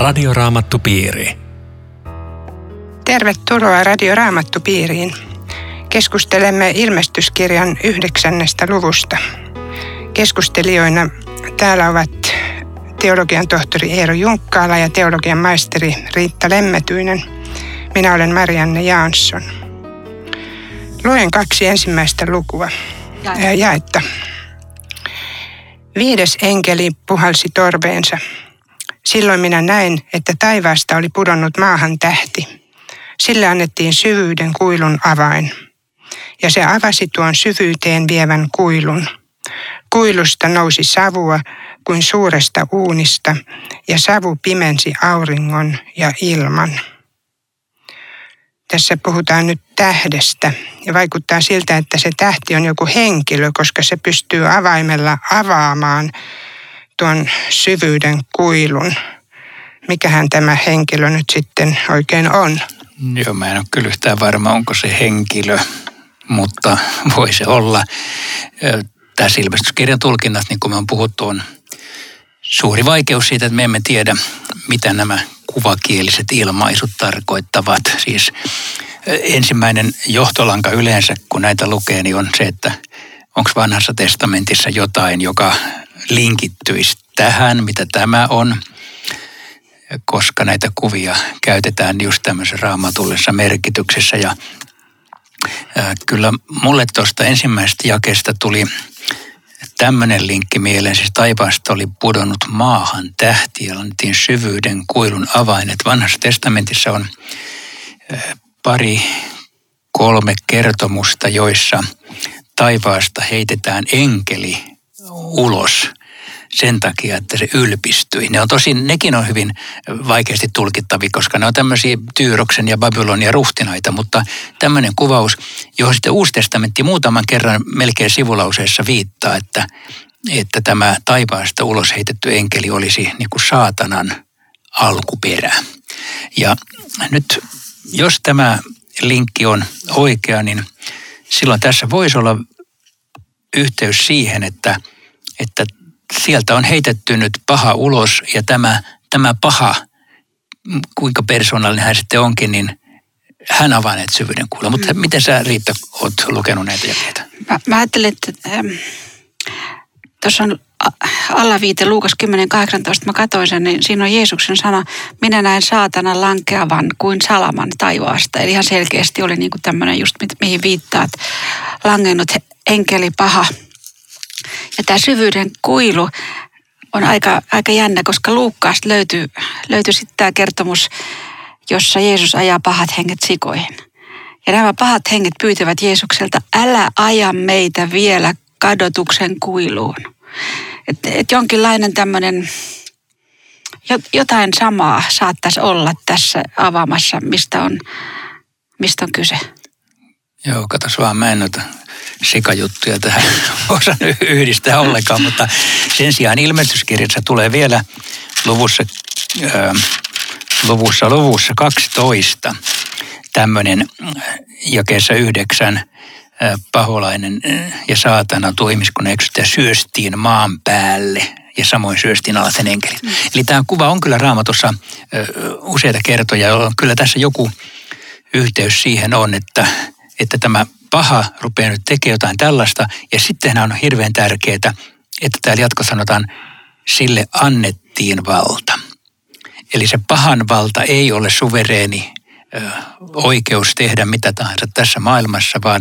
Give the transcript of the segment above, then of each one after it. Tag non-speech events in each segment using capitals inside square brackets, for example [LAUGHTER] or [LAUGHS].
Radioraamattupiiri. Tervetuloa Radioraamattupiiriin. Keskustelemme ilmestyskirjan yhdeksännestä luvusta. Keskustelijoina täällä ovat teologian tohtori Eero Junkkaala ja teologian maisteri Riitta Lemmetyinen. Minä olen Marianne Jansson. Luen kaksi ensimmäistä lukua. Jaetta. Jaetta. Viides enkeli puhalsi torveensa. Silloin minä näin, että taivaasta oli pudonnut maahan tähti. Sille annettiin syvyyden kuilun avain. Ja se avasi tuon syvyyteen vievän kuilun. Kuilusta nousi savua kuin suuresta uunista, ja savu pimensi auringon ja ilman. Tässä puhutaan nyt tähdestä ja vaikuttaa siltä, että se tähti on joku henkilö, koska se pystyy avaimella avaamaan tuon syvyyden kuilun. Mikähän tämä henkilö nyt sitten oikein on? Joo, mä en ole kyllä yhtään varma, onko se henkilö, mutta [LAUGHS] voi se olla. Tässä ilmestyskirjan tulkinnat, niin kuin me on puhuttu, on suuri vaikeus siitä, että me emme tiedä, mitä nämä kuvakieliset ilmaisut tarkoittavat. Siis ensimmäinen johtolanka yleensä, kun näitä lukee, niin on se, että onko vanhassa testamentissa jotain, joka linkittyisi tähän, mitä tämä on, koska näitä kuvia käytetään just tämmöisessä raamatullisessa merkityksessä. Ja kyllä mulle tuosta ensimmäisestä jakesta tuli tämmöinen linkki mieleen. Siis taivaasta oli pudonnut maahan tähti ja annettiin syvyyden kuilun avainet. Vanhassa testamentissa on pari, kolme kertomusta, joissa taivaasta heitetään enkeli ulos sen takia, että se ylpistyi. Ne on tosin, nekin on hyvin vaikeasti tulkittavia, koska ne on tämmöisiä Tyyroksen ja Babylonia ruhtinaita, mutta tämmöinen kuvaus, johon sitten Uusi testamentti muutaman kerran melkein sivulauseessa viittaa, että, että tämä taivaasta ulos heitetty enkeli olisi niin kuin saatanan alkuperä. Ja nyt jos tämä linkki on oikea, niin silloin tässä voisi olla yhteys siihen, että, että sieltä on heitetty nyt paha ulos ja tämä, tämä paha, kuinka persoonallinen hän sitten onkin, niin hän avaa näitä syvyyden kuulla. Mutta mm. miten sä Riitta oot lukenut näitä jakeita? Mä, mä ajattelin, että ähm, tuossa on allaviite Luukas 10.18, mä katsoin sen, niin siinä on Jeesuksen sana, minä näen saatana lankeavan kuin salaman taivaasta. Eli ihan selkeästi oli niin kuin tämmöinen just mihin viittaat, langennut enkeli paha – ja tämä syvyyden kuilu on aika, aika jännä, koska Luukkaasta löytyy, löytyy sitten tämä kertomus, jossa Jeesus ajaa pahat henget sikoihin. Ja nämä pahat henget pyytävät Jeesukselta, älä aja meitä vielä kadotuksen kuiluun. Että et jonkinlainen tämmöinen, jotain samaa saattaisi olla tässä avaamassa, mistä on, mistä on kyse. Joo, katos vaan, mä en noita sikajuttuja tähän [LAUGHS] osannut yhdistää ollenkaan, mutta sen sijaan ilmestyskirjassa tulee vielä luvussa, ää, luvussa, luvussa 12 tämmöinen jakeessa yhdeksän paholainen ja saatana tuo ihmiskunnan eksyttäjä syöstiin maan päälle ja samoin syöstiin alasen enkelit. Mm. Eli tämä kuva on kyllä raamatussa useita kertoja, jolloin kyllä tässä joku yhteys siihen on, että, että tämä paha rupeaa nyt tekemään jotain tällaista. Ja sitten on hirveän tärkeää, että täällä jatko sanotaan, sille annettiin valta. Eli se pahan valta ei ole suvereeni ö, oikeus tehdä mitä tahansa tässä maailmassa, vaan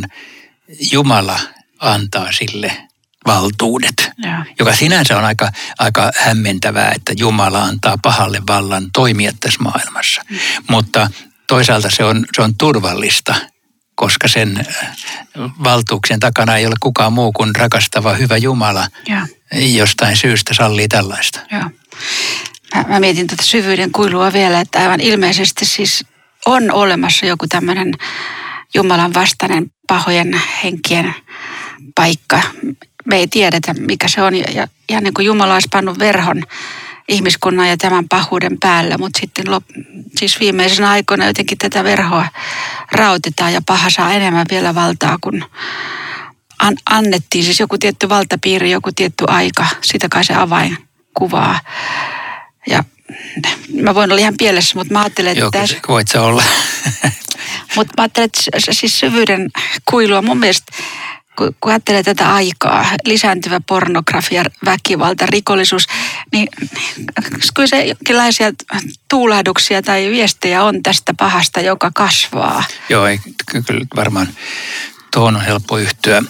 Jumala antaa sille valtuudet, ja. joka sinänsä on aika, aika hämmentävää, että Jumala antaa pahalle vallan toimia tässä maailmassa. Mm. Mutta toisaalta se on, se on turvallista koska sen äh, valtuuksien takana ei ole kukaan muu kuin rakastava hyvä Jumala. Ja. Jostain syystä sallii tällaista. Ja. Mä, mä mietin tätä syvyyden kuilua vielä, että aivan ilmeisesti siis on olemassa joku tämmöinen Jumalan vastainen pahojen henkien paikka. Me ei tiedetä, mikä se on. Ja, ja niin kuin Jumala olisi pannut verhon ihmiskunnan ja tämän pahuuden päällä, mutta sitten lop, siis viimeisenä aikoina jotenkin tätä verhoa rautetaan ja paha saa enemmän vielä valtaa kuin an, annettiin. Siis joku tietty valtapiiri, joku tietty aika, sitä kai se avain kuvaa. Ja mä voin olla ihan pielessä, mutta mä ajattelen, että... Joo, tässä, voit se olla. mutta mä ajattelen, että siis syvyyden kuilua mun mielestä, kun, kun ajattelee tätä aikaa, lisääntyvä pornografia, väkivalta, rikollisuus, niin kyllä se jonkinlaisia tuulahduksia tai viestejä on tästä pahasta, joka kasvaa. Joo, ei, ky- kyllä varmaan tuohon on helppo yhtyä.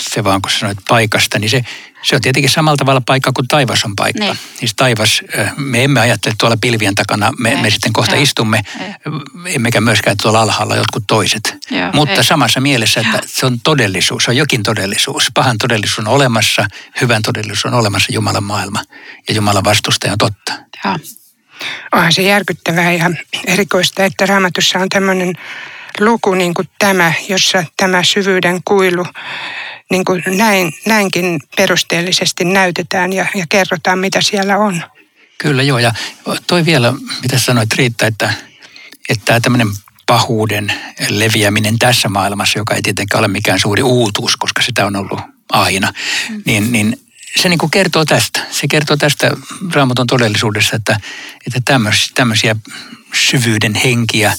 Se vaan kun sanoit paikasta, niin se, se on tietenkin samalla tavalla paikka kuin taivas on paikka. Niin. Siis taivas, me emme ajattele tuolla pilvien takana, me, Ei. me sitten kohta Joo. istumme, Ei. emmekä myöskään tuolla alhaalla jotkut toiset. Joo, Mutta ei. samassa mielessä, että Joo. se on todellisuus, se on jokin todellisuus. Pahan todellisuus on olemassa, hyvän todellisuus on olemassa Jumalan maailma. Ja Jumalan vastustaja on totta. Joo. Onhan se järkyttävää ja erikoista, että raamatussa on tämmöinen luku niin kuin tämä, jossa tämä syvyyden kuilu niin kuin näin, näinkin perusteellisesti näytetään ja, ja kerrotaan, mitä siellä on. Kyllä joo, ja toi vielä, mitä sanoit Riitta, että, että tämmöinen pahuuden leviäminen tässä maailmassa, joka ei tietenkään ole mikään suuri uutuus, koska sitä on ollut aina, mm. niin, niin se niin kuin kertoo tästä. Se kertoo tästä raamatun todellisuudessa, että, että tämmöisiä, tämmöisiä syvyyden henkiä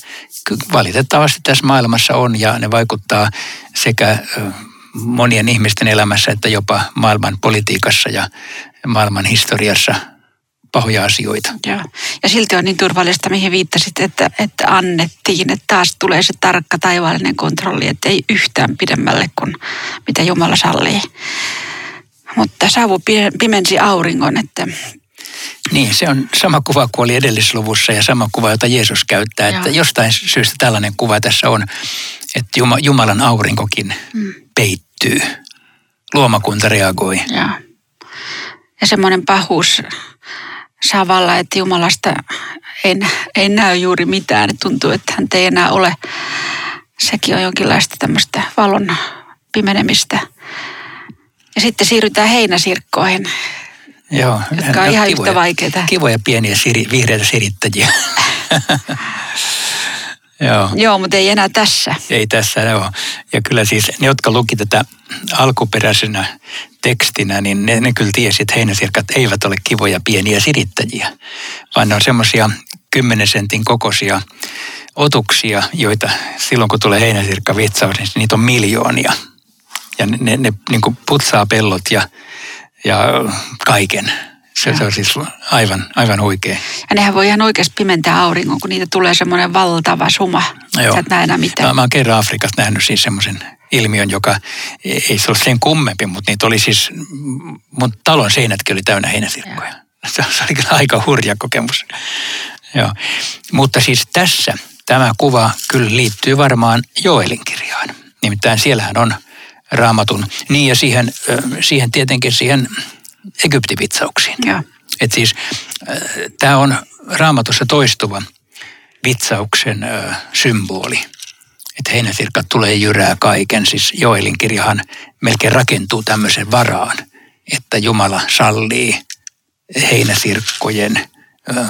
valitettavasti tässä maailmassa on ja ne vaikuttaa sekä monien ihmisten elämässä että jopa maailman politiikassa ja maailman historiassa pahoja asioita. Joo. Ja silti on niin turvallista, mihin viittasit, että, että annettiin, että taas tulee se tarkka taivaallinen kontrolli, että ei yhtään pidemmälle kuin mitä Jumala sallii. Mutta savu pi- pimensi auringon, että Niin, se on sama kuva kuin oli edellisluvussa ja sama kuva, jota Jeesus käyttää. Että jostain syystä tällainen kuva tässä on, että Juma- Jumalan aurinkokin mm. peittyy. Luomakunta reagoi. ja, ja semmoinen pahuus saa valla, että Jumalasta ei, ei näy juuri mitään. Tuntuu, että hän ei enää ole. Sekin on jonkinlaista tämmöistä valon pimenemistä. Ja sitten siirrytään heinäsirkkoihin. Joo, Jotka on ne ihan yhtä vaikeita. Kivoja pieniä siri, vihreitä sirittäjiä. [LAUGHS] Joo. Joo, mutta ei enää tässä. Ei tässä ole. Ja kyllä siis ne, jotka luki tätä alkuperäisenä tekstinä, niin ne, ne kyllä tiesi, että heinäsirkat eivät ole kivoja pieniä sirittäjiä, vaan ne on semmoisia kymmenen sentin kokoisia otuksia, joita silloin kun tulee heinäsirkka vitsaus, niin niitä on miljoonia. Ja ne, ne, ne niin kuin putsaa pellot ja, ja kaiken. Se, se on siis aivan, aivan oikein. Ja nehän voi ihan oikeasti pimentää auringon, kun niitä tulee semmoinen valtava suma. Sä et näe enää mitään. Mä, mä oon kerran Afrikasta nähnyt siis semmoisen ilmiön, joka ei ei se ole sen kummempi, mutta niitä oli siis, mun talon seinätkin oli täynnä heinäsirkkoja. [LAUGHS] Se, se oli kyllä aika hurja kokemus. Joo. Mutta siis tässä tämä kuva kyllä liittyy varmaan Joelin kirjaan. Nimittäin siellähän on raamatun, niin ja siihen, siihen tietenkin siihen Egyptivitsauksiin. Joo. Et siis tämä on raamatussa toistuva vitsauksen ö, symboli. Että heinäsirkat tulee jyrää kaiken. Siis Joelin kirjahan melkein rakentuu tämmöisen varaan, että Jumala sallii heinäsirkkojen ö,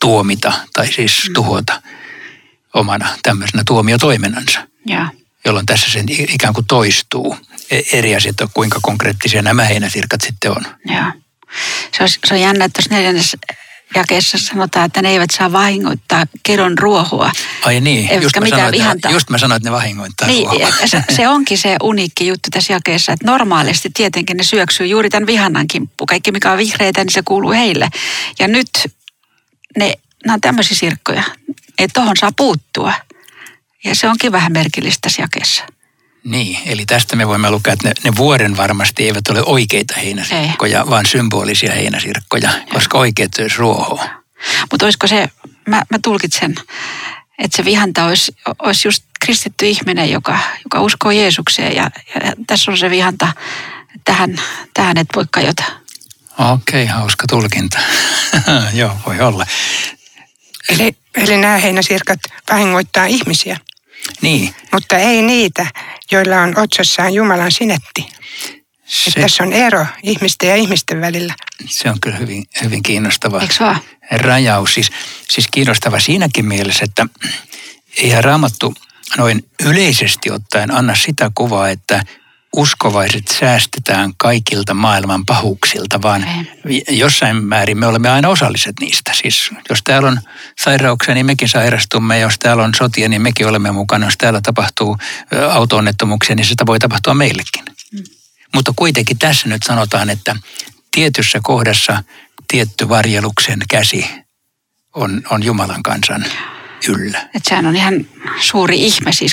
tuomita tai siis tuhota omana tämmöisenä tuomiotoimenansa, Joo. Jolloin tässä sen i- ikään kuin toistuu. E- Eri asiat on, kuinka konkreettisia nämä heinäsirkat sitten on. Joo. Se on, se on jännä, että tuossa neljännessä jakeessa sanotaan, että ne eivät saa vahingoittaa kedon ruohua. Ai niin, just mä, sanoin, että, vihantaa. ne- just mä sanoin, että ne vahingoittaa Niin, ruohoa. ja se, se onkin se uniikki juttu tässä jakeessa, että normaalisti tietenkin ne syöksyy juuri tämän vihannan kimppu. Kaikki mikä on vihreitä, niin se kuuluu heille. Ja nyt ne, nämä on tämmöisiä sirkkoja, että tohon saa puuttua. Ja se onkin vähän merkillistä tässä jakeessa. Niin, eli tästä me voimme lukea, että ne, ne vuoren varmasti eivät ole oikeita heinäsirkkoja, vaan symbolisia heinäsirkkoja, koska oikeat söisi ruohoa. Mutta olisiko se, mä, mä tulkitsen, että se vihanta olisi, olisi just kristitty ihminen, joka, joka uskoo Jeesukseen ja, ja tässä on se vihanta, tähän, tähän et voi kajota. Okei, hauska tulkinta. [LAUGHS] Joo, voi olla. Eli, eli nämä heinäsirkat vahingoittaa ihmisiä, Niin, mutta ei niitä, joilla on otsassaan Jumalan sinetti. se, Että tässä on ero ihmisten ja ihmisten välillä. se on kyllä hyvin, hyvin kiinnostava rajaus. Siis, siis kiinnostava siinäkin mielessä, että eihän raamattu noin yleisesti ottaen anna sitä kuvaa, että uskovaiset säästetään kaikilta maailman pahuuksilta, vaan jossain määrin me olemme aina osalliset niistä. Siis jos täällä on sairauksia, niin mekin sairastumme. Jos täällä on sotia, niin mekin olemme mukana. Jos täällä tapahtuu auto-onnettomuuksia, niin sitä voi tapahtua meillekin. Mm. Mutta kuitenkin tässä nyt sanotaan, että tietyssä kohdassa tietty varjeluksen käsi on, on Jumalan kansan yllä. Et sehän on ihan suuri ihme siis,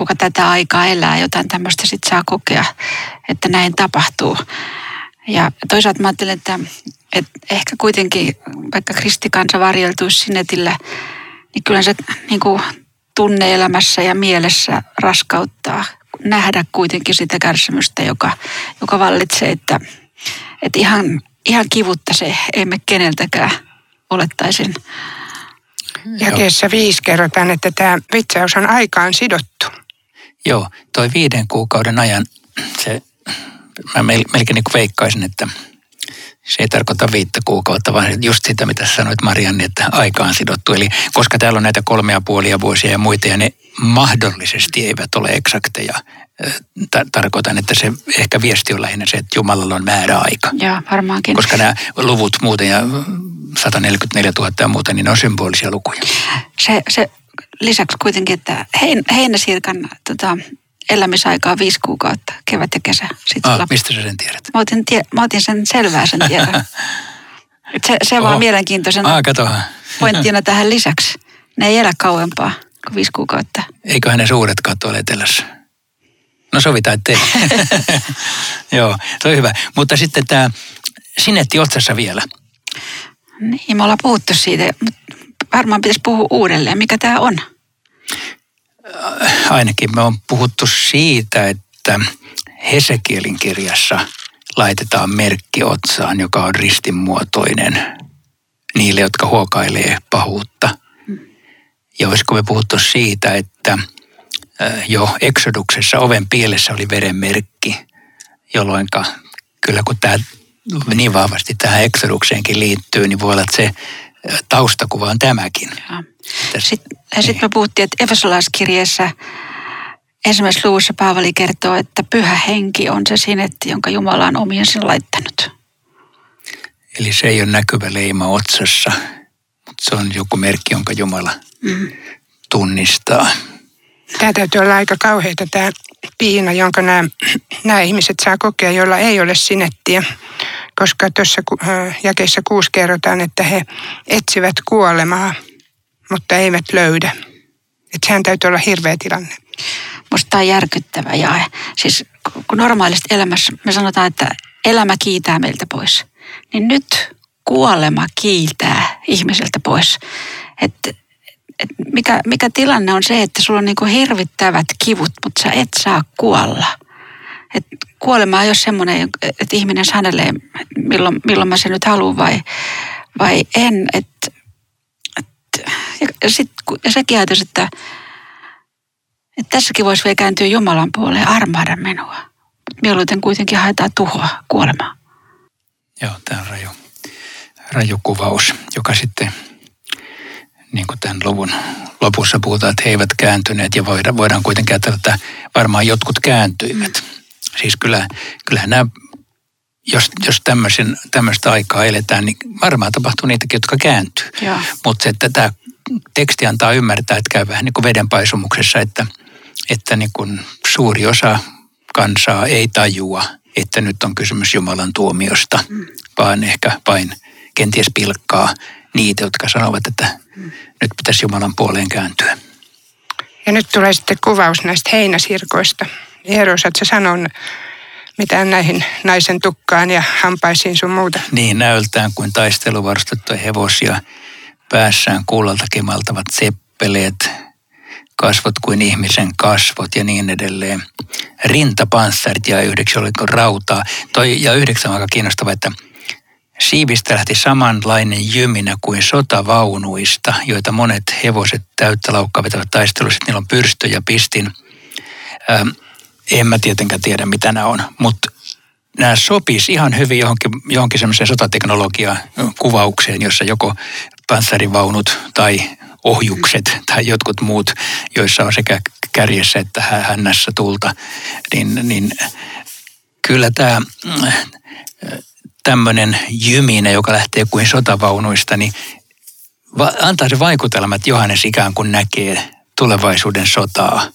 kuka tätä aikaa elää, jotain tämmöistä sitten saa kokea, että näin tapahtuu. Ja toisaalta mä ajattelen, että, että ehkä kuitenkin, vaikka kristikansa varjeltuisi sinetillä, niin kyllä se niin kuin tunneelämässä ja mielessä raskauttaa nähdä kuitenkin sitä kärsimystä, joka, joka vallitsee, että, että ihan, ihan kivutta se emme keneltäkään olettaisin. Jakeessa viisi kerrotaan, että tämä vitsaus on aikaan sidottu. Joo, toi viiden kuukauden ajan, se, mä melkein niin veikkaisin, että se ei tarkoita viittä kuukautta, vaan just sitä, mitä sanoit Marianne, että aika on sidottu. Eli koska täällä on näitä kolmea puolia vuosia ja muita, ja ne mahdollisesti eivät ole eksakteja, tarkoitan, että se ehkä viesti on lähinnä se, että Jumalalla on määräaika. Joo, varmaankin. Koska nämä luvut muuten ja 144 000 ja muuta, niin ne on symbolisia lukuja. Se, se lisäksi kuitenkin, että hein, heinäsirkan tota, elämisaika on viisi kuukautta, kevät ja kesä. Sitten ah, mistä sä sen tiedät? Mä otin, tie, mä otin sen selvää sen tiedon. [LAUGHS] se, se vaan mielenkiintoisen ah, kato. pointtina tähän lisäksi. Ne ei elä kauempaa kuin viisi kuukautta. Eiköhän ne suuret katsoa etelässä. No sovitaan, että [LAUGHS] [LAUGHS] Joo, se on hyvä. Mutta sitten tämä sinetti otsassa vielä. Niin, me ollaan puhuttu siitä, mutta varmaan pitäisi puhua uudelleen. Mikä tämä on? Äh, ainakin me on puhuttu siitä, että Hesekielin kirjassa laitetaan merkki otsaan, joka on ristinmuotoinen niille, jotka huokailee pahuutta. Ja olisiko me puhuttu siitä, että äh, jo Eksoduksessa oven pielessä oli verenmerkki, jolloin kyllä kun tämä niin vahvasti tähän Eksodukseenkin liittyy, niin voi olla, että se taustakuva on tämäkin. Sitten sit me puhuttiin, että Efesolaiskirjeessä ensimmäisessä luvussa Paavali kertoo, että pyhä henki on se sinetti, jonka Jumala on omiensa laittanut. Eli se ei ole näkyvä leima otsassa, mutta se on joku merkki, jonka Jumala mm. tunnistaa. Tämä täytyy olla aika kauheita tämä piina, jonka nämä, [CLEARS THROAT] nämä ihmiset saa kokea, joilla ei ole sinettiä koska tuossa jakeessa kuusi kerrotaan, että he etsivät kuolemaa, mutta eivät löydä. Että sehän täytyy olla hirveä tilanne. Musta tämä on järkyttävä ja siis kun normaalisti elämässä me sanotaan, että elämä kiitää meiltä pois, niin nyt kuolema kiiltää ihmiseltä pois. Että et mikä, mikä tilanne on se, että sulla on niinku hirvittävät kivut, mutta sä et saa kuolla. Et kuolema ei ole semmoinen, että ihminen sanelee, milloin, milloin mä sen nyt haluan vai, vai en. Et, et, ja, sit, ja sekin ajatus, että, että tässäkin voisi vielä kääntyä Jumalan puoleen armaada minua. Mieluiten kuitenkin haetaan tuhoa, kuolemaa. Joo, tämä on raju, raju kuvaus, joka sitten niin kuin tämän luvun lopussa puhutaan, että he eivät kääntyneet ja voidaan, voidaan kuitenkin ajatella, että varmaan jotkut kääntyivät. Mm. Siis kyllä, kyllähän nämä, jos, jos tämmöisen, tämmöistä aikaa eletään, niin varmaan tapahtuu niitäkin, jotka kääntyy. Mutta se, että tämä teksti antaa ymmärtää, että käy vähän niin kuin vedenpaisumuksessa, että, että niin kuin suuri osa kansaa ei tajua, että nyt on kysymys Jumalan tuomiosta, mm. vaan ehkä vain kenties pilkkaa niitä, jotka sanovat, että. Nyt pitäisi Jumalan puoleen kääntyä. Ja nyt tulee sitten kuvaus näistä heinäsirkoista. Että sä sanon mitään näihin naisen tukkaan ja hampaisiin sun muuta. Niin, näöltään kuin taisteluvarustettuja hevosia, päässään kuulalta kemaltavat seppeleet, kasvot kuin ihmisen kasvot ja niin edelleen. Rintapanssarit ja yhdeksän oliko rautaa. Toi, ja yhdeksän on aika kiinnostava, että Siivistä lähti samanlainen jyminä kuin sotavaunuista, joita monet hevoset täyttä laukkaa vetävät taistelussa. Niillä on pyrstö ja pistin. Ähm, en mä tietenkään tiedä, mitä nämä on, mutta nämä sopis ihan hyvin johonkin, johonkin semmoiseen sotateknologian kuvaukseen, jossa joko panssarivaunut tai ohjukset tai jotkut muut, joissa on sekä kärjessä että hännässä tulta, niin, niin kyllä tämä tämmöinen jyminen, joka lähtee kuin sotavaunuista, niin antaa se vaikutelma, että Johannes ikään kuin näkee tulevaisuuden sotaa.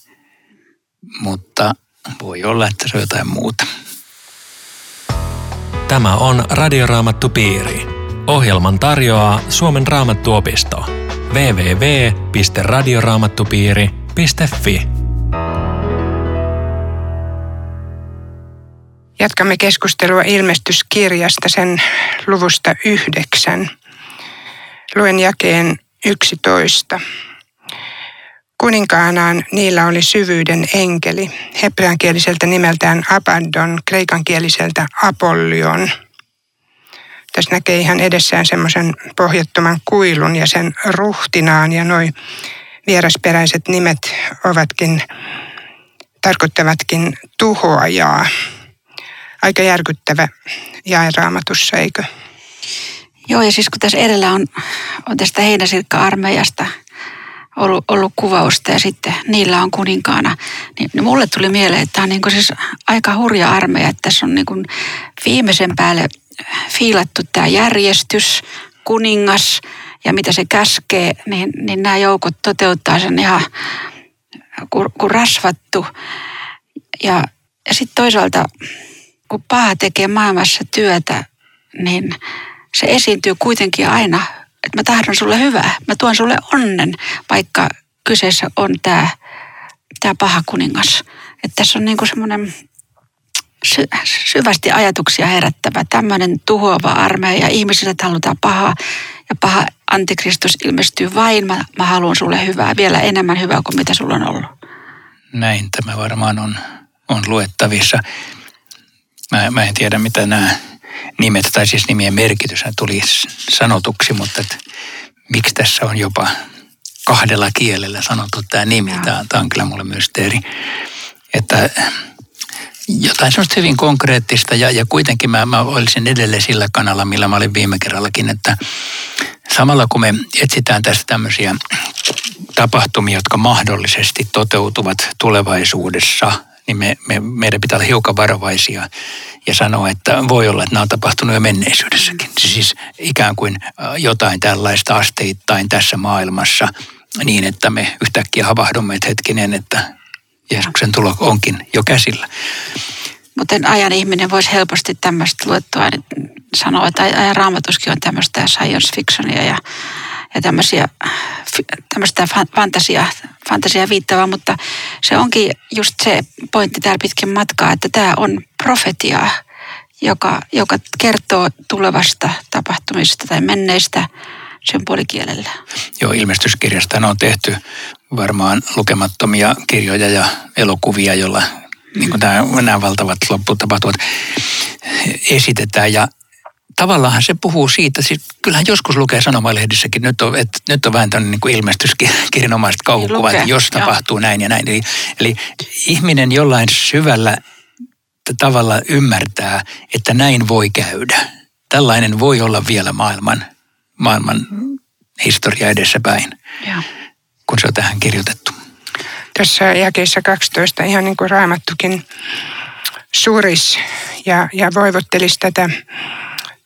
Mutta voi olla, että se on jotain muuta. Tämä on Radioraamattu Piiri. Ohjelman tarjoaa Suomen raamattuopisto. www.radioraamattupiiri.fi Jatkamme keskustelua ilmestyskirjasta sen luvusta yhdeksän. Luen jakeen 11. Kuninkaanaan niillä oli syvyyden enkeli, hebreankieliseltä nimeltään Abaddon, kreikankieliseltä Apollion. Tässä näkee ihan edessään semmoisen pohjattoman kuilun ja sen ruhtinaan ja noin vierasperäiset nimet ovatkin, tarkoittavatkin tuhoajaa. Aika järkyttävä jae raamatussa, eikö? Joo, ja siis kun tässä edellä on, on tästä heinäsirkka-armeijasta ollut, ollut kuvausta ja sitten niillä on kuninkaana, niin, niin mulle tuli mieleen, että tämä on niin kuin siis aika hurja armeija, että tässä on niin kuin viimeisen päälle fiilattu tämä järjestys, kuningas ja mitä se käskee, niin, niin nämä joukot toteuttaa sen ihan kuin, kuin rasvattu. Ja, ja sitten toisaalta, kun paha tekee maailmassa työtä, niin se esiintyy kuitenkin aina, että mä tahdon sulle hyvää, mä tuon sulle onnen, vaikka kyseessä on tämä tämä paha kuningas. Että tässä on niin kuin semmoinen sy- syvästi ajatuksia herättävä tämmöinen tuhoava armeija. Ihmisille halutaan pahaa ja paha antikristus ilmestyy vain. Mä, mä haluan sulle hyvää, vielä enemmän hyvää kuin mitä sulla on ollut. Näin tämä varmaan on, on luettavissa. Mä, mä en tiedä, mitä nämä nimet, tai siis nimien merkitys tuli sanotuksi, mutta et, miksi tässä on jopa kahdella kielellä sanottu tämä nimi. Tämä, tämä on kyllä mulle mysteeri. Että jotain semmoista hyvin konkreettista ja, ja kuitenkin mä, mä olisin edelleen sillä kanalla, millä mä olin viime kerrallakin, että samalla kun me etsitään tästä tämmöisiä tapahtumia, jotka mahdollisesti toteutuvat tulevaisuudessa, niin me, me, meidän pitää olla hiukan varovaisia ja sanoa, että voi olla, että nämä on tapahtunut jo menneisyydessäkin. Siis ikään kuin jotain tällaista asteittain tässä maailmassa niin, että me yhtäkkiä havahdumme, että hetkinen, että Jeesuksen tulo onkin jo käsillä. Mutta ajan ihminen voisi helposti tämmöistä luettua sanoa, että ajan raamatuskin on tämmöistä science fictionia ja, ja tämmöisiä, tämmöistä fantasia, fantasia viittavaa, mutta se onkin just se pointti täällä pitkin matkaa, että tämä on profetia, joka, joka kertoo tulevasta tapahtumista tai menneistä symbolikielellä. Joo, ilmestyskirjasta on tehty varmaan lukemattomia kirjoja ja elokuvia, joilla niin nämä, nämä valtavat lopputapahtumat esitetään. Ja tavallaan se puhuu siitä, siis kyllähän joskus lukee sanomalehdissäkin, nyt on, että nyt on vähän tämmöinen niin ilmestyskirjanomaiset kauhukuvat, että jos tapahtuu näin ja näin. Eli, eli ihminen jollain syvällä tavalla ymmärtää, että näin voi käydä. Tällainen voi olla vielä maailman, maailman historia edessäpäin, kun se on tähän kirjoitettu. Tässä jakeessa 12 ihan niin kuin raamattukin suris ja, ja voivottelisi tätä,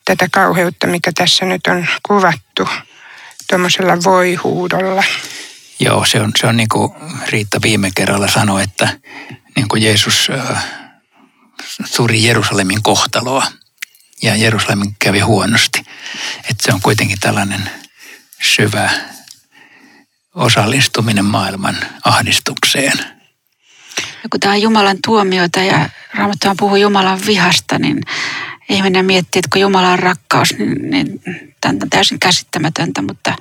tätä kauheutta, mikä tässä nyt on kuvattu tuommoisella voihuudolla. Joo, se on, se on niin kuin Riitta viime kerralla sanoi, että niin kuin Jeesus äh, suri Jerusalemin kohtaloa ja Jerusalemin kävi huonosti. Että se on kuitenkin tällainen syvä osallistuminen maailman ahdistukseen. Ja kun tämä on Jumalan tuomiota ja Raamattuhan puhuu Jumalan vihasta, niin ihminen miettii, että kun Jumala on rakkaus, niin, niin tämä on täysin käsittämätöntä, mutta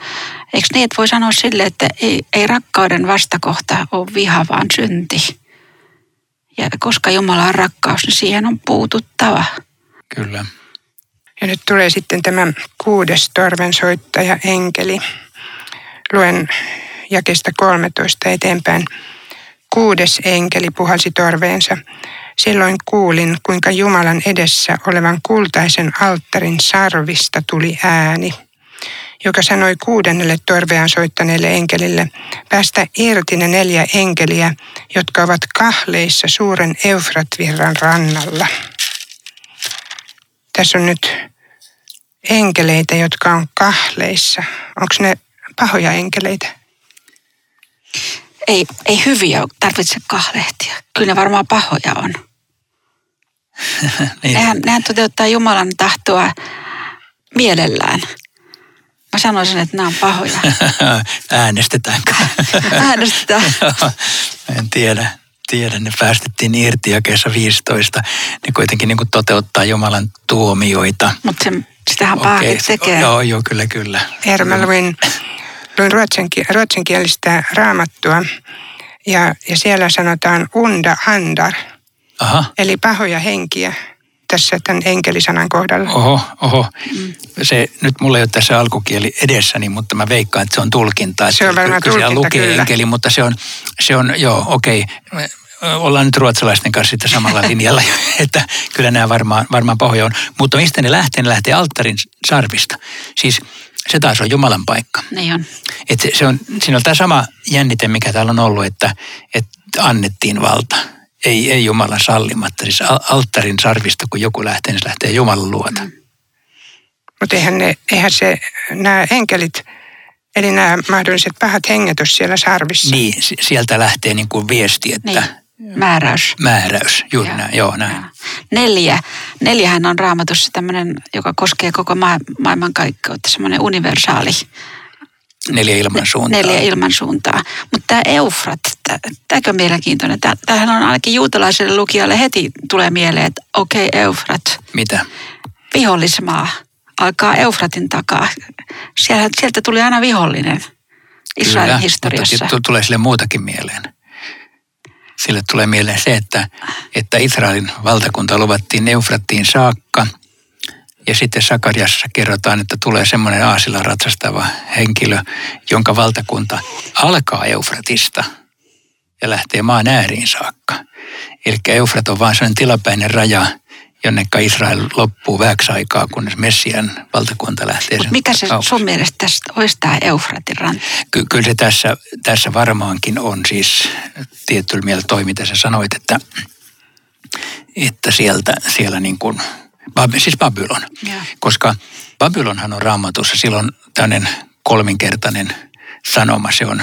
eikö niin, että voi sanoa sille, että ei, ei rakkauden vastakohta ole viha, vaan synti. Ja koska Jumala on rakkaus, niin siihen on puututtava. Kyllä. Ja nyt tulee sitten tämä kuudes torvensoittaja enkeli. Luen jakesta 13 eteenpäin. Kuudes enkeli puhalsi torveensa. Silloin kuulin, kuinka Jumalan edessä olevan kultaisen alttarin sarvista tuli ääni. joka sanoi kuudennelle torveaan soittaneelle enkelille, päästä irti ne neljä enkeliä, jotka ovat kahleissa suuren Eufratvirran rannalla. Tässä on nyt enkeleitä, jotka on kahleissa. Onko ne pahoja enkeleitä? Ei, ei hyviä tarvitse kahlehtia. Kyllä ne varmaan pahoja on. [LAUGHS] niin. nehän, nehän toteuttaa Jumalan tahtoa mielellään. Mä sanoisin, että nämä on pahoja. Äänestetäänkö? [LAUGHS] Äänestetään. [LAUGHS] en tiedä. Tiedä, ne päästettiin irti jakeessa 15. Ne kuitenkin niin kuin toteuttaa Jumalan tuomioita. Mutta se, sitähän okay. tekee. Joo, joo, kyllä, kyllä. Herra, luin, luin ruotsinkielistä raamattua ja, ja siellä sanotaan unda andar, Aha. eli pahoja henkiä tässä tämän enkelisanan kohdalla. Oho, oho. Mm. Se, nyt mulla ei ole tässä alkukieli edessäni, mutta mä veikkaan, että se on tulkinta. Se on varmaan tulkinta, lukee kyllä. enkeli, mutta se on, se on joo, okei. Okay. Ollaan nyt ruotsalaisten kanssa sitten samalla [LAUGHS] linjalla, että kyllä nämä varmaan, varmaan pahoja on. Mutta mistä ne lähtee? Ne lähtee alttarin sarvista. Siis se taas on Jumalan paikka. Niin on. Et se, se on, siinä on tämä sama jännite, mikä täällä on ollut, että, että annettiin valta ei, ei Jumalan sallimatta. Siis alttarin sarvista, kun joku lähtee, niin se lähtee Jumalan luota. Mm. Mutta eihän, ne, eihän se, nämä enkelit, eli nämä mahdolliset pahat hengetys siellä sarvissa. Niin, sieltä lähtee niin kuin viesti, että... Niin. Määräys. Määräys, juuri ja, näin, joo näin. Neljä. Neljähän on raamatussa tämmöinen, joka koskee koko ma- maailmankaikkeutta, semmoinen universaali Neljä ilmansuuntaa. Neljä ilmansuuntaa. Mutta tämä Eufrat, tämäkö mielenkiintoinen? Tämähän on ainakin juutalaiselle lukijalle heti tulee mieleen, että okei okay, Eufrat. Mitä? Vihollismaa alkaa Eufratin takaa. Sieltä, sieltä tuli aina vihollinen Israelin Kyllä, historiassa. Mutta tulee sille muutakin mieleen. Sille tulee mieleen se, että, että Israelin valtakunta luvattiin Eufrattiin saakka – ja sitten Sakariassa kerrotaan, että tulee semmoinen aasilla ratsastava henkilö, jonka valtakunta alkaa Eufratista ja lähtee maan ääriin saakka. Eli Eufrat on vain sellainen tilapäinen raja, jonnekka Israel loppuu vähäksi aikaa, kunnes Messian valtakunta lähtee Mut mikä se kaupassa. sun mielestä tästä olisi tämä Eufratin ranta? Ky- kyllä se tässä, tässä varmaankin on siis tietyllä mielellä toi, mitä sä sanoit, että, että sieltä, siellä niin kuin – siis Babylon. Ja. Koska Babylonhan on raamatussa silloin tämmöinen kolminkertainen sanoma. Se on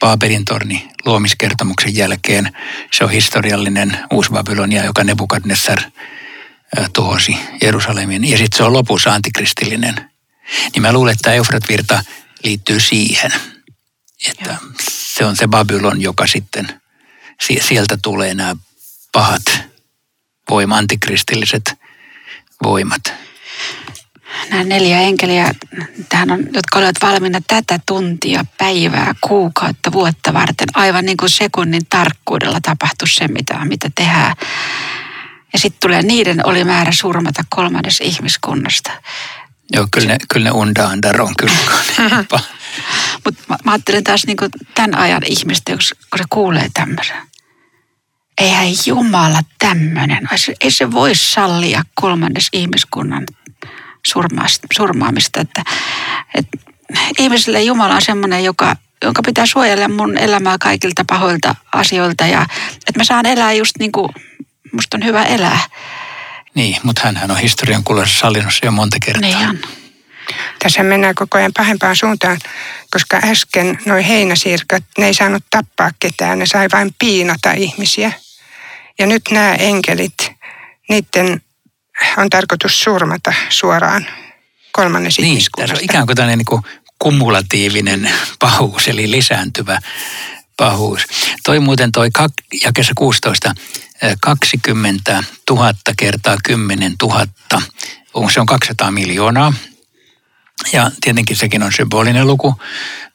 Baabelin torni luomiskertomuksen jälkeen. Se on historiallinen uusi Babylonia, joka Nebukadnessar tuhosi Jerusalemin. Ja sitten se on lopussa antikristillinen. Niin mä luulen, että Eufrat-virta liittyy siihen. Että se on se Babylon, joka sitten, sieltä tulee nämä pahat voima antikristilliset voimat. Nämä neljä enkeliä, tähän on, jotka olivat valmiina tätä tuntia, päivää, kuukautta, vuotta varten. Aivan niin kuin sekunnin tarkkuudella tapahtui se, mitä, mitä tehdään. Ja sitten tulee, niiden oli määrä surmata kolmannes ihmiskunnasta. Joo, kyllä ne, kyllä ne undaandar on kyllä. [LAUGHS] Mutta mä, mä ajattelen taas niin tämän ajan ihmistä, kun se kuulee tämmöisen eihän Jumala tämmöinen, ei se voi sallia kolmannes ihmiskunnan surmaamista. Että, että ihmiselle Jumala on semmoinen, joka, jonka pitää suojella mun elämää kaikilta pahoilta asioilta ja että mä saan elää just niin kuin musta on hyvä elää. Niin, mutta hän on historian kuluessa sallinut jo monta kertaa. Niin on. Tässä mennään koko ajan pahempaan suuntaan, koska äsken noin heinäsirkat, ne ei saanut tappaa ketään, ne sai vain piinata ihmisiä. Ja nyt nämä enkelit, niiden on tarkoitus surmata suoraan kolmannes niin, ihmiskunnasta. on ikään kuin tällainen niin kuin kumulatiivinen [LAUGHS] pahuus, eli lisääntyvä pahuus. Toi muuten toi kak, jakessa 16, 20 000 kertaa 10 000, se on 200 miljoonaa. Ja tietenkin sekin on symbolinen luku,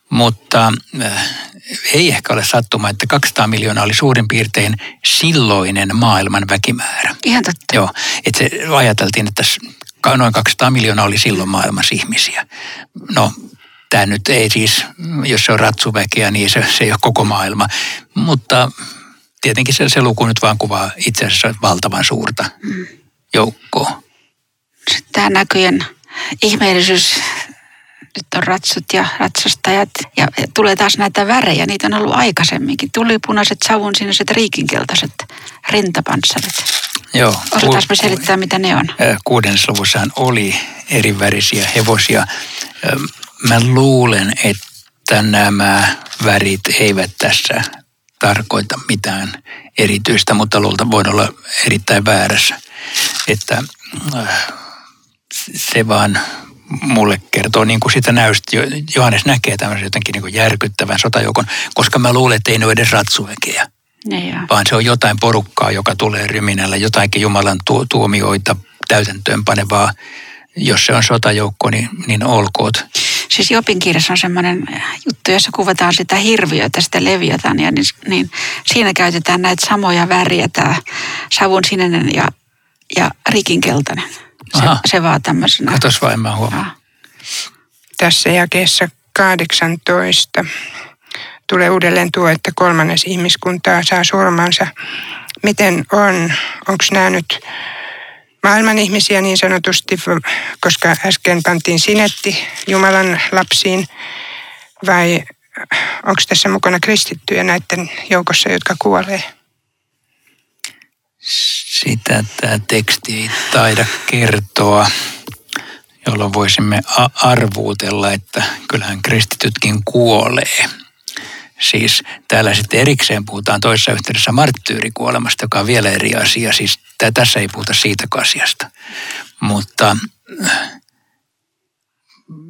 mutta äh, ei ehkä ole sattuma, että 200 miljoonaa oli suurin piirtein silloinen maailman väkimäärä. Ihan totta. Joo, että se ajateltiin, että noin 200 miljoonaa oli silloin maailmassa ihmisiä. No, tämä nyt ei siis, jos se on ratsuväkeä, niin se, se ei ole koko maailma. Mutta tietenkin se, se luku nyt vaan kuvaa itse asiassa valtavan suurta joukkoa. Tämä näkyjen ihmeellisyys nyt on ratsut ja ratsastajat. Ja tulee taas näitä värejä, niitä on ollut aikaisemminkin. Tulipunaiset, savunsinaiset, riikinkeltaiset rintapanssarit. Joo. Osataanko selittää, mitä ne on? Kuudennessa oli eri värisiä hevosia. Mä luulen, että nämä värit eivät tässä tarkoita mitään erityistä, mutta luulta voin olla erittäin väärässä. Että se vaan mulle kertoo niin kuin sitä näystä. Johannes näkee tämmöisen jotenkin niin kuin järkyttävän sotajoukon, koska mä luulen, että ei ne ole edes ratsuväkeä. Vaan se on jotain porukkaa, joka tulee ryminällä, jotainkin Jumalan tu- tuomioita täytäntöön panevaa. Jos se on sotajoukko, niin, niin olkoot. Siis Jopin kirjassa on semmoinen juttu, jossa kuvataan sitä hirviötä, sitä leviatania, niin, niin siinä käytetään näitä samoja väriä, tämä savun sininen ja, ja rikinkeltainen. Se, se vaan tämmöisenä. Katos vain, mä huomaan. Tässä jakeessa 18 tulee uudelleen tuo, että kolmannes ihmiskuntaa saa surmansa. Miten on? Onko nämä nyt maailman ihmisiä niin sanotusti, koska äsken pantiin sinetti Jumalan lapsiin, vai onko tässä mukana kristittyjä näiden joukossa, jotka kuolee? Sitä tämä teksti ei taida kertoa, jolloin voisimme arvuutella, että kyllähän kristitytkin kuolee. Siis täällä sitten erikseen puhutaan toisessa yhteydessä marttyyrikuolemasta, joka on vielä eri asia. Siis tässä ei puhuta siitä asiasta. Mutta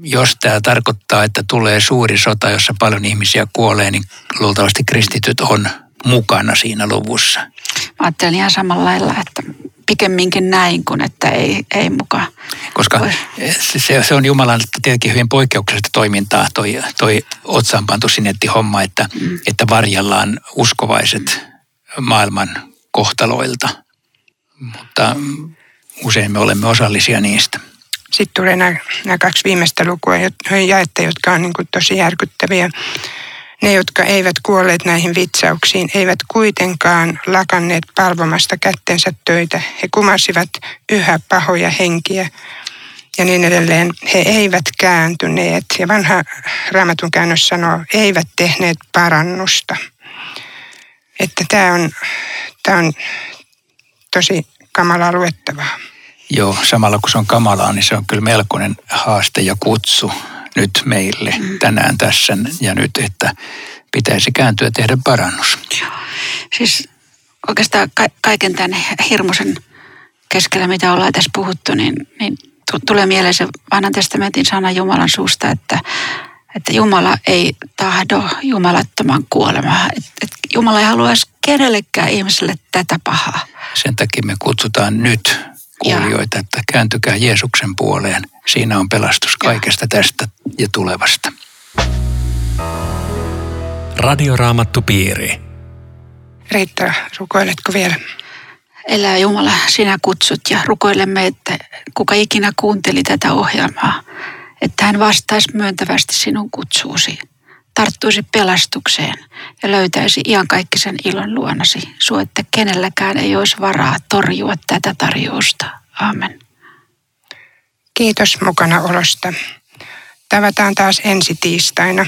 jos tämä tarkoittaa, että tulee suuri sota, jossa paljon ihmisiä kuolee, niin luultavasti kristityt on mukana siinä luvussa. Mä ajattelin ihan samalla lailla, että pikemminkin näin kuin että ei, ei mukaan. Koska se, se on Jumalan tietenkin hyvin poikkeuksellista toimintaa, toi, toi otsaan pantu homma, että, mm. että varjellaan uskovaiset maailman kohtaloilta. Mutta usein me olemme osallisia niistä. Sitten tulee nämä, nämä kaksi viimeistä lukua, jaette, jotka on niin tosi järkyttäviä. Ne, jotka eivät kuolleet näihin vitsauksiin, eivät kuitenkaan lakanneet palvomasta kättensä töitä. He kumasivat yhä pahoja henkiä ja niin edelleen. He eivät kääntyneet ja vanha raamatun käännös sanoo, eivät tehneet parannusta. Että tämä on, tämä on tosi kamalaa luettavaa. Joo, samalla kun se on kamalaa, niin se on kyllä melkoinen haaste ja kutsu nyt meille tänään tässä ja nyt, että pitäisi kääntyä tehdä parannus. Joo. Siis oikeastaan ka- kaiken tämän hirmuisen keskellä, mitä ollaan tässä puhuttu, niin, niin tulee mieleen se vanhan testamentin sana Jumalan suusta, että, että Jumala ei tahdo jumalattoman kuolemaa. Että et Jumala ei halua kenellekään ihmiselle tätä pahaa. Sen takia me kutsutaan nyt kuulijoita, ja. että kääntykää Jeesuksen puoleen. Siinä on pelastus kaikesta ja. tästä ja tulevasta. Radioraamattupiiri. Riitta, rukoiletko vielä? Elää Jumala, sinä kutsut ja rukoilemme, että kuka ikinä kuunteli tätä ohjelmaa, että hän vastaisi myöntävästi sinun kutsuusi, tarttuisi pelastukseen ja löytäisi iankaikkisen ilon luonasi, sua että kenelläkään ei olisi varaa torjua tätä tarjousta. Amen. Kiitos mukana olosta. Tavataan taas ensi tiistaina.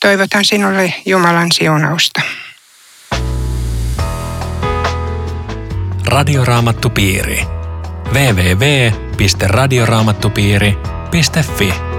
Toivotan sinulle Jumalan siunausta. Radioraamattupiiri. www.radioraamattupiiri.fi